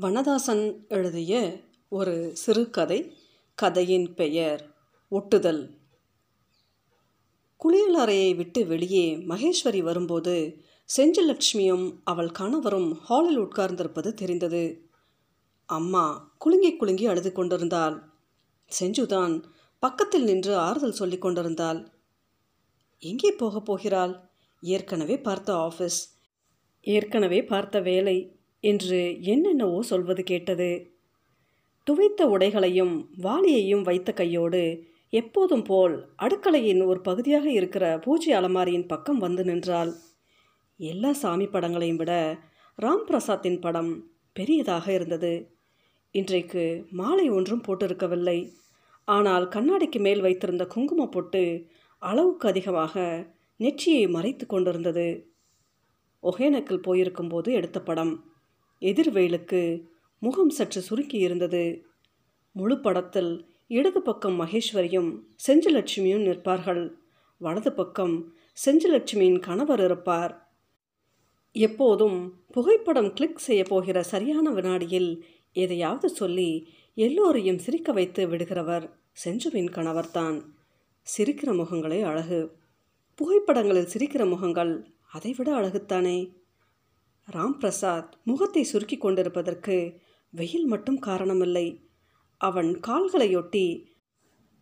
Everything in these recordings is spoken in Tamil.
வனதாசன் எழுதிய ஒரு சிறுகதை கதையின் பெயர் ஒட்டுதல். குளியலறையை விட்டு வெளியே மகேஸ்வரி வரும்போது செஞ்சலட்சுமியும் அவள் கணவரும் ஹாலில் உட்கார்ந்திருப்பது தெரிந்தது. அம்மா குலுங்கி குலுங்கி அழுது கொண்டிருந்தாள். செஞ்சுதான் பக்கத்தில் நின்று ஆறுதல் சொல்லி கொண்டிருந்தாள். எங்கே போகப் போகிறாள்? ஏற்கனவே பார்த்த ஆஃபீஸ். ஏற்கனவே பார்த்த வேலை. என்று என்னென்னவோ சொல்வது கேட்டது. துவைத்த உடைகளையும் வாளியையும் வைத்த கையோடு எப்போதும் போல் அடுக்கலையின் ஒரு பகுதியாக இருக்கிற பூஜை அலமாரியின் பக்கம் வந்து நின்றாள். எல்லா சாமி படங்களையும் விட ராம் பிரசாத்தின் படம் பெரியதாக இருந்தது. இன்றைக்கு மாலை ஒன்றும் போட்டிருக்கவில்லை. ஆனால் கண்ணாடிக்கு மேல் வைத்திருந்த குங்கும பொட்டு அளவுக்கு அதிகமாக நெற்றியை மறைத்து கொண்டிருந்தது. ஒகேனக்கல் போயிருக்கும்போது எடுத்த படம். எதிர்வெயிலுக்கு முகம் சற்று சுருக்கி இருந்தது முழு படத்தில் இடது பக்கம் மகேஸ்வரியும் செஞ்சலட்சுமியும் நிற்பார்கள். வலது பக்கம் செஞ்சலட்சுமியின் கணவர் இருப்பார். எப்போதும் புகைப்படம் கிளிக் செய்ய போகிற சரியான வினாடியில் எதையாவது சொல்லி எல்லோரையும் சிரிக்க வைத்து விடுகிறவர் செஞ்சுவின் கணவர்தான். சிரிக்கிற முகங்களே அழகு. புகைப்படங்களில் சிரிக்கிற முகங்கள் அதைவிட அழகுத்தானே? ராம் பிரசாத் முகத்தை சுருக்கி கொண்டிருப்பதற்கு வெயில் மட்டும் காரணமில்லை. அவன் கால்களையொட்டி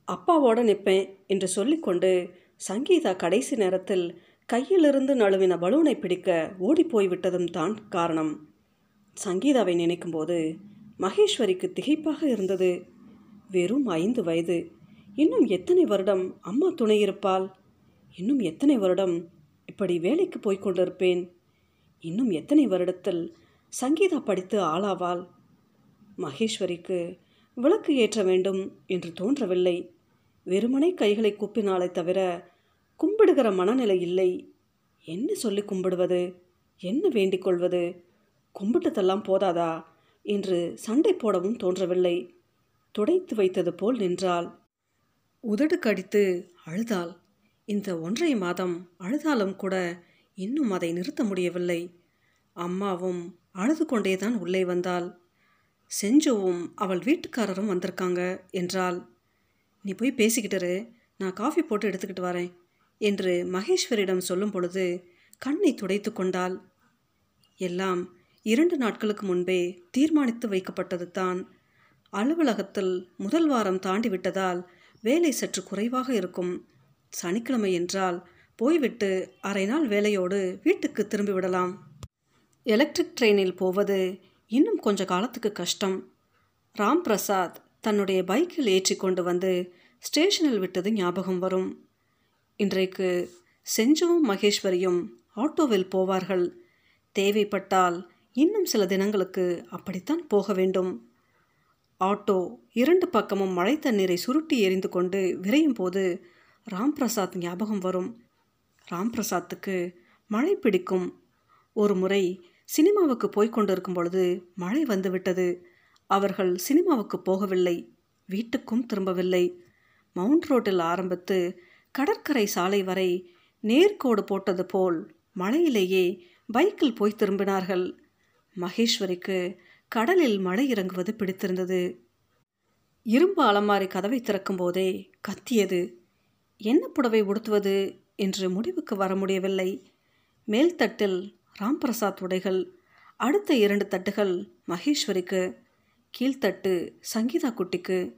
அப்பாவோட நிற்பேன் என்று சொல்லிக்கொண்டு சங்கீதா கடைசி நேரத்தில் கையிலிருந்து நழுவின பலூனை பிடிக்க ஓடிப்போய் விட்டதும் தான் காரணம். சங்கீதாவை நினைக்கும்போது மகேஸ்வரிக்கு திகைப்பாக இருந்தது. வெறும் ஐந்து வயது. இன்னும் எத்தனை வருடம் அம்மா துணை இருப்பாள் இன்னும் எத்தனை வருடம் இப்படி வேலைக்கு போய்க் கொண்டிருப்பேன்? இன்னும் எத்தனை வருடத்தில் சங்கீதா படித்து ஆளாவாள்? மகேஸ்வரிக்கு விளக்கு ஏற்ற வேண்டும் என்று தோன்றவில்லை. வெறுமனை கைகளை கூப்பினாலே தவிர கும்பிடுகிற மனநிலை இல்லை. என்ன சொல்லி கும்பிடுவது? என்ன வேண்டிக் கொள்வது? கும்பிட்டதெல்லாம் போதாதா? என்று சண்டை போடவும் தோன்றவில்லை. துடைத்து வைத்தது போல் நின்றாள். உதடு கடித்து அழுதாள். இந்த ஒன்றரை மாதம் அழுதாலும் கூட இன்னும் அதை நிறுத்த முடியவில்லை. அம்மாவும் அழுது கொண்டே தான் உள்ளே வந்தாள். செஞ்சுவும் அவள் வீட்டுக்காரரும் வந்திருக்காங்க என்றாள். நீ போய் பேசிக்கிட்டு நான் காஃபி போட்டு எடுத்துக்கிட்டு வரேன் என்று மகேஸ்வரிடம் சொல்லும் பொழுது கண்ணை துடைத்து கொண்டாள். எல்லாம் இரண்டு நாட்களுக்கு முன்பே தீர்மானித்து வைக்கப்பட்டது தான் அலுவலகத்தில் முதல் வாரம் தாண்டி விட்டதால் வேலை சற்று குறைவாக இருக்கும். சனிக்கிழமை என்றால் போய்விட்டு அரை நாள் வேலையோடு வீட்டுக்கு திரும்பி விடலாம் எலக்ட்ரிக் ட்ரெயினில் போவது இன்னும் கொஞ்ச காலத்துக்கு கஷ்டம். ராம் பிரசாத் தன்னுடைய பைக்கில் ஏற்றி கொண்டு வந்து ஸ்டேஷனில் விட்டது ஞாபகம் வரும். இன்றைக்கு செஞ்சுவும் மகேஸ்வரியும் ஆட்டோவில் போவார்கள். தேவைப்பட்டால் இன்னும் சில தினங்களுக்கு அப்படித்தான் போக வேண்டும். ஆட்டோ இரண்டு பக்கமும் மழை தண்ணீரை சுருட்டி எறிந்து கொண்டு விரையும் போது ராம் பிரசாத் ஞாபகம் வரும். ராம் பிரசாத்துக்கு மழை பிடிக்கும். ஒரு முறை சினிமாவுக்கு போய்க் கொண்டிருக்கும் பொழுது மழை வந்துவிட்டது. அவர்கள் சினிமாவுக்கு போகவில்லை. வீட்டுக்கும் திரும்பவில்லை. மவுண்ட் ரோட்டில் ஆரம்பித்து கடற்கரை சாலை வரை நேர்கோடு போட்டது போல் மழையிலேயே பைக்கில் போய் திரும்பினார்கள். மகேஸ்வரிக்கு கடலில் மழை இறங்குவது பிடித்திருந்தது. இரும்பு அலமாரி கதவை திறக்கும் போதே கத்தியது. என்ன புடவை உடுத்துவது? என்று முடிவுக்கு வர முடியவில்லை. மேல்தட்டில் ராம்பிரசாத் உடைகள். அடுத்த இரண்டு தட்டுகள் மகேஸ்வரிக்கு. கீழ்த்தட்டு சங்கீதா குட்டிக்கு.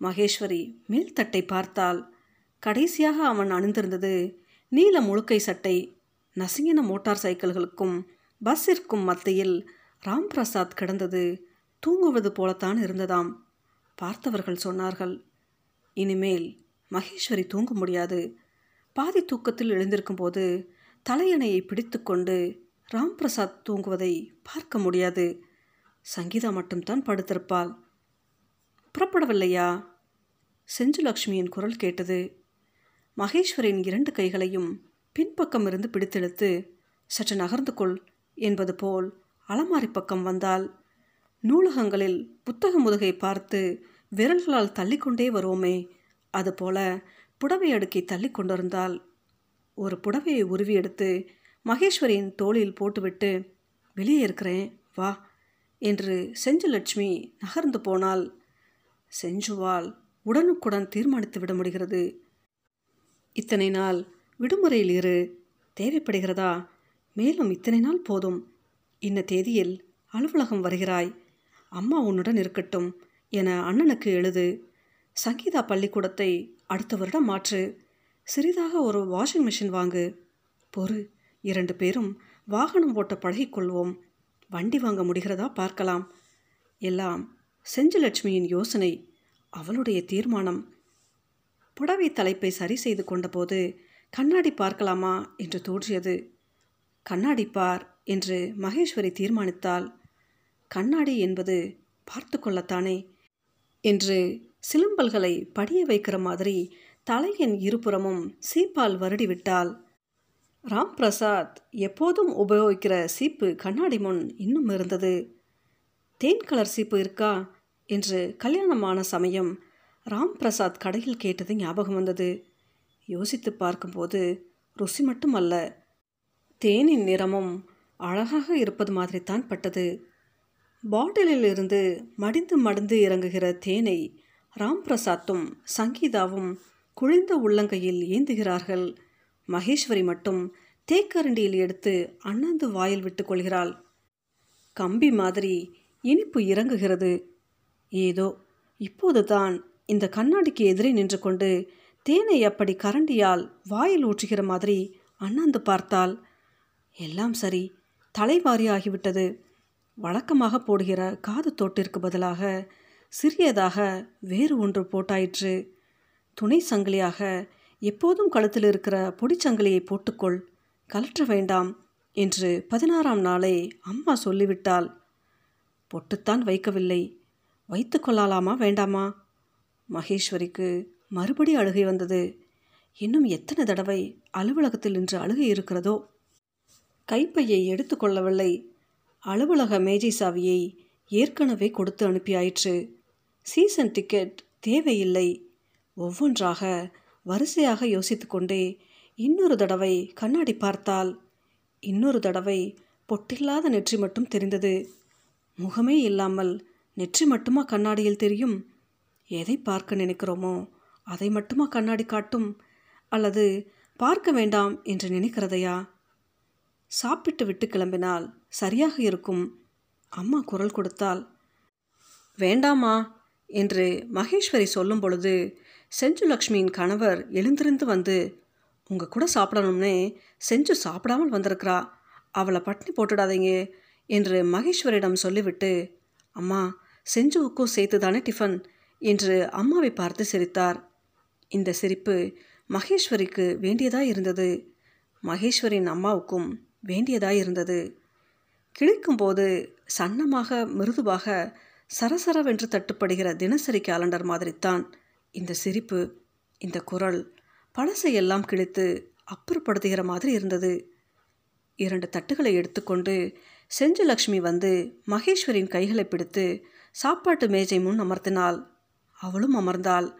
மகேஸ்வரி மேல்தட்டை பார்த்தால் கடைசியாக அவன் அணிந்திருந்தது நீல முழுக்கை சட்டை. நசுங்கின மோட்டார் சைக்கிள்களுக்கும் பஸ்ஸிற்கும் மத்தியில் ராம் பிரசாத் கிடந்தது தூங்குவது போலத்தான் இருந்ததாம். பார்த்தவர்கள் சொன்னார்கள் இனிமேல் மகேஸ்வரி தூங்க முடியாது. பாதி தூக்கத்தில் எழுந்திருக்கும் போது தலையணையை பிடித்துக்கொண்டு ராம்பிரசாத் தூங்குவதை பார்க்க முடியாது. சங்கீதா மட்டும்தான் படுத்திருப்பாள். புறப்படவில்லையா? செஞ்சுலக்ஷ்மியின் குரல் கேட்டது. மகேஸ்வரின் இரண்டு கைகளையும் பின்பக்கம் இருந்து பிடித்தெடுத்து சற்று நகர்ந்து கொள் என்பது போல் அலமாரி பக்கம் வந்தால் நூலகங்களில் புத்தக முதுகை பார்த்து விரல்களால் தள்ளிக்கொண்டே வருவோமே அதுபோல புடவை அடுக்கி தள்ளி கொண்டிருந்தாள். ஒரு புடவையை உருவி எடுத்து மகேஸ்வரியின் தோளில் போட்டுவிட்டு வெளியே இருக்கிறேன் வா என்று செஞ்சுலட்சுமி நகர்ந்து போனால் செஞ்சுவால் உடனுக்குடன் தீர்மானித்து விட முடிகிறது. இத்தனை நாள் விடுமுறையில் இரு தேவைப்படுகிறதா? மேலும் இத்தனை நாள் போதும். இன்ன தேதியில் அலுவலகம் வருகிறாய். அம்மா உன்னுடன் இருக்கட்டும் என அண்ணனுக்கு எழுது. சங்கீதா பள்ளிக்கூடத்தை அடுத்த வருடம் மாற்று. சிறிதாக ஒரு வாஷிங் மிஷின் வாங்கு. பொறு. இரண்டு பேரும் வாகனம் ஓட்ட பழகிக்கொள்வோம். வண்டி வாங்க முடிகிறதா பார்க்கலாம். எல்லாம் செஞ்சலட்சுமியின் யோசனை. அவளுடைய தீர்மானம். புடவை தலைப்பை சரி செய்து கொண்டபோது கண்ணாடி பார்க்கலாமா? என்று தோன்றியது. கண்ணாடி பார் என்று மகேஸ்வரி தீர்மானித்தாள். கண்ணாடி என்பது பார்த்து கொள்ளத்தானே? என்று சிலம்பல்களை படிய வைக்கிற மாதிரி தலையின் இருபுறமும் சீப்பால் வருடிவிட்டாள். ராம் பிரசாத் எப்போதும் உபயோகிக்கிற சீப்பு கண்ணாடி முன் இன்னும் இருந்தது. தேன் கலர் சீப்பு இருக்கா? என்று கல்யாணமான சமயம் ராம் பிரசாத் கடையில் கேட்டது ஞாபகம் வந்தது. யோசித்து பார்க்கும்போது ருசி மட்டும் அல்ல தேனின் நிறமும் அழகாக இருப்பது மாதிரி தான் பட்டது. பாட்டிலில் இருந்து மடிந்து மடிந்து இறங்குகிற தேனை ராம் பிரசாத்தும் சங்கீதாவும் குழிந்த உள்ளங்கையில் ஏந்துகிறார்கள். மகேஸ்வரி மட்டும் தேக்கரண்டியில் எடுத்து அண்ணாந்து வாயில் விட்டு கொள்கிறாள். கம்பி மாதிரி இனிப்பு இறங்குகிறது. ஏதோ இப்போதுதான் இந்த கண்ணாடிக்கு எதிரே நின்று கொண்டு தேனை அப்படி கரண்டியால் வாயில் ஊற்றுகிற மாதிரி அண்ணாந்து பார்த்தால் எல்லாம் சரி தலைவாரி ஆகிவிட்டது. வழக்கமாக போடுகிற காது தோட்டிற்கு பதிலாக சிறியதாக வேறு ஒன்று போட்டாயிற்று. துணை சங்கிலியாக எப்போதும் கழுத்தில் இருக்கிற பொடிச்சங்கிலியை போட்டுக்கொள் கலற்ற வேண்டாம் என்று பதினாறாம் நாளே அம்மா சொல்லிவிட்டாள். பொட்டுத்தான் வைக்கவில்லை. வைத்து கொள்ளலாமா வேண்டாமா? மகேஸ்வரிக்கு மறுபடி அழுகை வந்தது. இன்னும் எத்தனை தடவை அலுவலகத்தில் இன்று அழுகை இருக்கிறதோ? கைப்பையை எடுத்துக்கொள்ளவில்லை அலுவலக மேஜை சாவியை ஏற்கனவே கொடுத்து அனுப்பியாயிற்று. சீசன் டிக்கெட் தேவையில்லை. ஒவ்வொன்றாக வரிசையாக யோசித்துக்கொண்டே இன்னொரு தடவை கண்ணாடி பார்த்தால் இன்னொரு தடவை பொட்டில்லாத நெற்றி மட்டும் தெரிந்தது. முகமே இல்லாமல் நெற்றி மட்டுமா கண்ணாடியில் தெரியும்? எதை பார்க்க நினைக்கிறோமோ அதை மட்டுமா கண்ணாடி காட்டும்? அல்லது பார்க்க வேண்டாம் என்று நினைக்கிறதையா? சாப்பிட்டு விட்டு கிளம்பினால் சரியாக இருக்கும். அம்மா குரல் கொடுத்தால் வேண்டாமா? என்று மகேஸ்வரி சொல்லும் பொழுது செஞ்சு லக்ஷ்மியின் கணவர் எழுந்திருந்து வந்து உங்கள் கூட சாப்பிடணும்னே செஞ்சு சாப்பிடாமல் வந்திருக்கிறா. அவளை பட்டினி போட்டுடாதீங்க என்று மகேஸ்வரிடம் சொல்லிவிட்டு அம்மா செஞ்சுவுக்கும் சேர்த்து தானே டிஃபன் என்று அம்மாவை பார்த்து சிரித்தார். இந்த சிரிப்பு மகேஸ்வரிக்கு வேண்டியதாக இருந்தது. மகேஸ்வரின் அம்மாவுக்கும் வேண்டியதாக இருந்தது. கிழிக்கும்போது சன்னமாக மிருதுவாக சரசரவென்று தட்டுப்படுகிற தினசரி கேலண்டர் மாதிரித்தான் இந்த சிரிப்பு இந்த குரல் பழசையெல்லாம் கிழித்து அப்புறப்படுத்துகிற மாதிரி இருந்தது. இரண்டு தட்டுகளை எடுத்துக்கொண்டு செஞ்சலக்ஷ்மி வந்து மகேஸ்வரின் கைகளை பிடித்து சாப்பாட்டு மேஜை முன் அமர்த்தினாள். அவளும் அமர்ந்தாள்.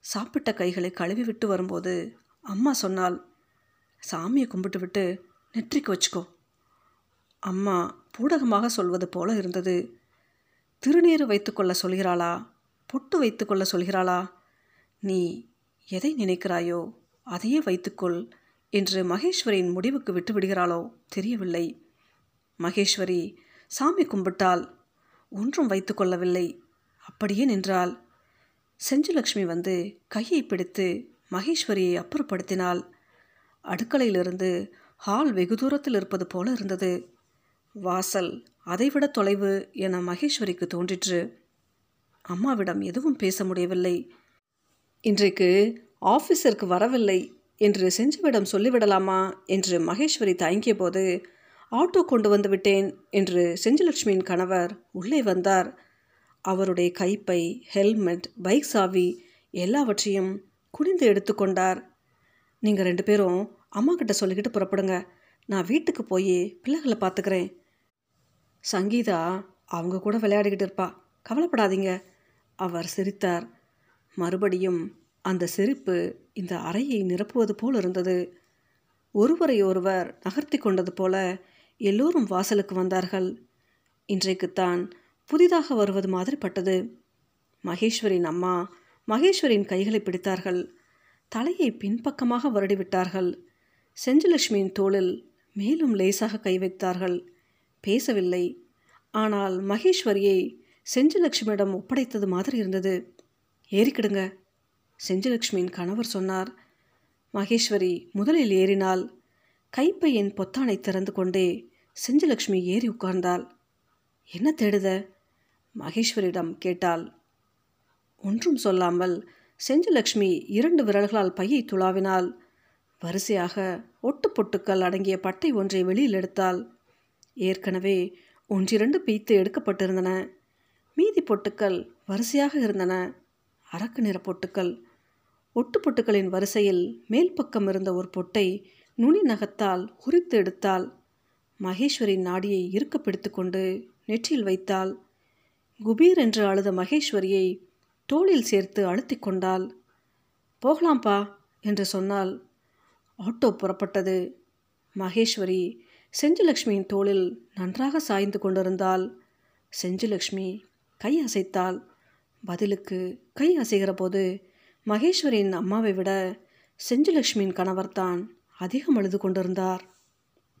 சாப்பிட்ட கைகளை கழுவி விட்டு வரும்போது அம்மா சொன்னாள் சாமியை கும்பிட்டு விட்டு நெற்றிக்கு வச்சுக்கோ. அம்மா பூடகமாக சொல்வது போல இருந்தது. திருநீர் வைத்துக்கொள்ள சொல்கிறாளா? பொட்டு வைத்துக்கொள்ள சொல்கிறாளா? நீ எதை நினைக்கிறாயோ அதையே வைத்துக்கொள் என்று மகேஸ்வரியின் முடிவுக்கு விட்டுவிடுகிறாளோ தெரியவில்லை. மகேஸ்வரி சாமி கும்பிட்டால் ஒன்றும் வைத்துக்கொள்ளவில்லை அப்படியே நின்றாள். செஞ்சுலக்ஷ்மி வந்து கையை பிடித்து மகேஸ்வரியை அப்புறப்படுத்தினாள். அடுக்கலையிலிருந்து ஹால் வெகு தூரத்தில் இருப்பது போல இருந்தது. வாசல் அதைவிட தொலைவு என மகேஸ்வரிக்கு தோன்றிற்று. அம்மாவிடம் எதுவும் பேச முடியவில்லை. இன்றைக்கு ஆஃபீஸருக்கு வரவில்லை என்று செஞ்சுவிடம் சொல்லிவிடலாமா என்று மகேஸ்வரி தயங்கிய போது ஆட்டோ கொண்டு வந்து விட்டேன் என்று செஞ்சுலட்சுமியின் கணவர் உள்ளே வந்தார். அவருடைய கைப்பை ஹெல்மெட் பைக் சாவி எல்லாவற்றையும் குனிந்து எடுத்துக்கொண்டார் நீங்கள் ரெண்டு பேரும் அம்மா கிட்ட சொல்லிக்கிட்டு புறப்படுங்க. நான் வீட்டுக்கு போய் பிள்ளைகளை பார்த்துக்கிறேன் சங்கீதா அவங்க கூட விளையாடிக்கிட்டு இருப்பா. கவலைப்படாதீங்க. அவர் சிரித்தார். மறுபடியும் அந்த சிரிப்பு இந்த அறையை நிரப்புவது போல் இருந்தது. ஒருவரை ஒருவர் நகர்த்தி கொண்டது போல எல்லோரும் வாசலுக்கு வந்தார்கள். இன்றைக்குத்தான் புதிதாக வருவது மாதிரி பட்டது மகேஸ்வரின் அம்மா மகேஸ்வரின் கைகளை பிடித்தார்கள். தலையை பின்பக்கமாக வருடிவிட்டார்கள். செஞ்சலட்சுமியின் தோளில் மேலும் லேசாக கை வைத்தார்கள். பேசவில்லை. ஆனால் மகேஸ்வரியை செஞ்சலட்சுமியிடம் ஒப்படைத்தது மாதிரி இருந்தது. ஏறிக்கிடுங்க. செஞ்சலட்சுமியின் கணவர் சொன்னார். மகேஸ்வரி முதலில் ஏறினாள். கைப்பையின் பொத்தானை திறந்து கொண்டே செஞ்சலட்சுமி ஏறி உட்கார்ந்தாள். என்ன தேடுத? மகேஸ்வரியிடம் கேட்டாள். ஒன்றும் சொல்லாமல் செஞ்சலட்சுமி இரண்டு விரல்களால் பையை துளாவினாள். வரிசையாக ஒட்டு பொட்டுக்கள் அடங்கிய பட்டை ஒன்றை வெளியில் எடுத்தாள். ஏற்கனவே ஒன்றிரண்டு பீத்து எடுக்கப்பட்டிருந்தன. மீதி பொட்டுக்கள் வரிசையாக இருந்தன. அரக்கு நிற பொட்டுக்கள். ஒட்டு பொட்டுக்களின் வரிசையில் மேல் பக்கம் இருந்த ஒரு பொட்டை நுனி நகத்தால் உரித்து எடுத்தாள். மகேஸ்வரியின் நாடியை இருக்க பிடித்துக்கொண்டு நெற்றியில் வைத்தாள். குபீர் என்று அழுத மகேஸ்வரியை தோளில் சேர்த்து அழுத்தி கொண்டாள். போகலாம்ப்பா என்று சொன்னால் ஆட்டோ புறப்பட்டது. மகேஸ்வரி செஞ்சுலக்ஷ்மியின் தோளில் நன்றாக சாய்ந்து கொண்டிருந்தாள். செஞ்சுலக்ஷ்மி கை அசைத்தாள் பதிலுக்கு கை அசைகிற போது மகேஸ்வரியின் அம்மாவை விட செஞ்சுலக்ஷ்மியின் கணவர்தான் அதிகம் அழுது கொண்டிருந்தார்.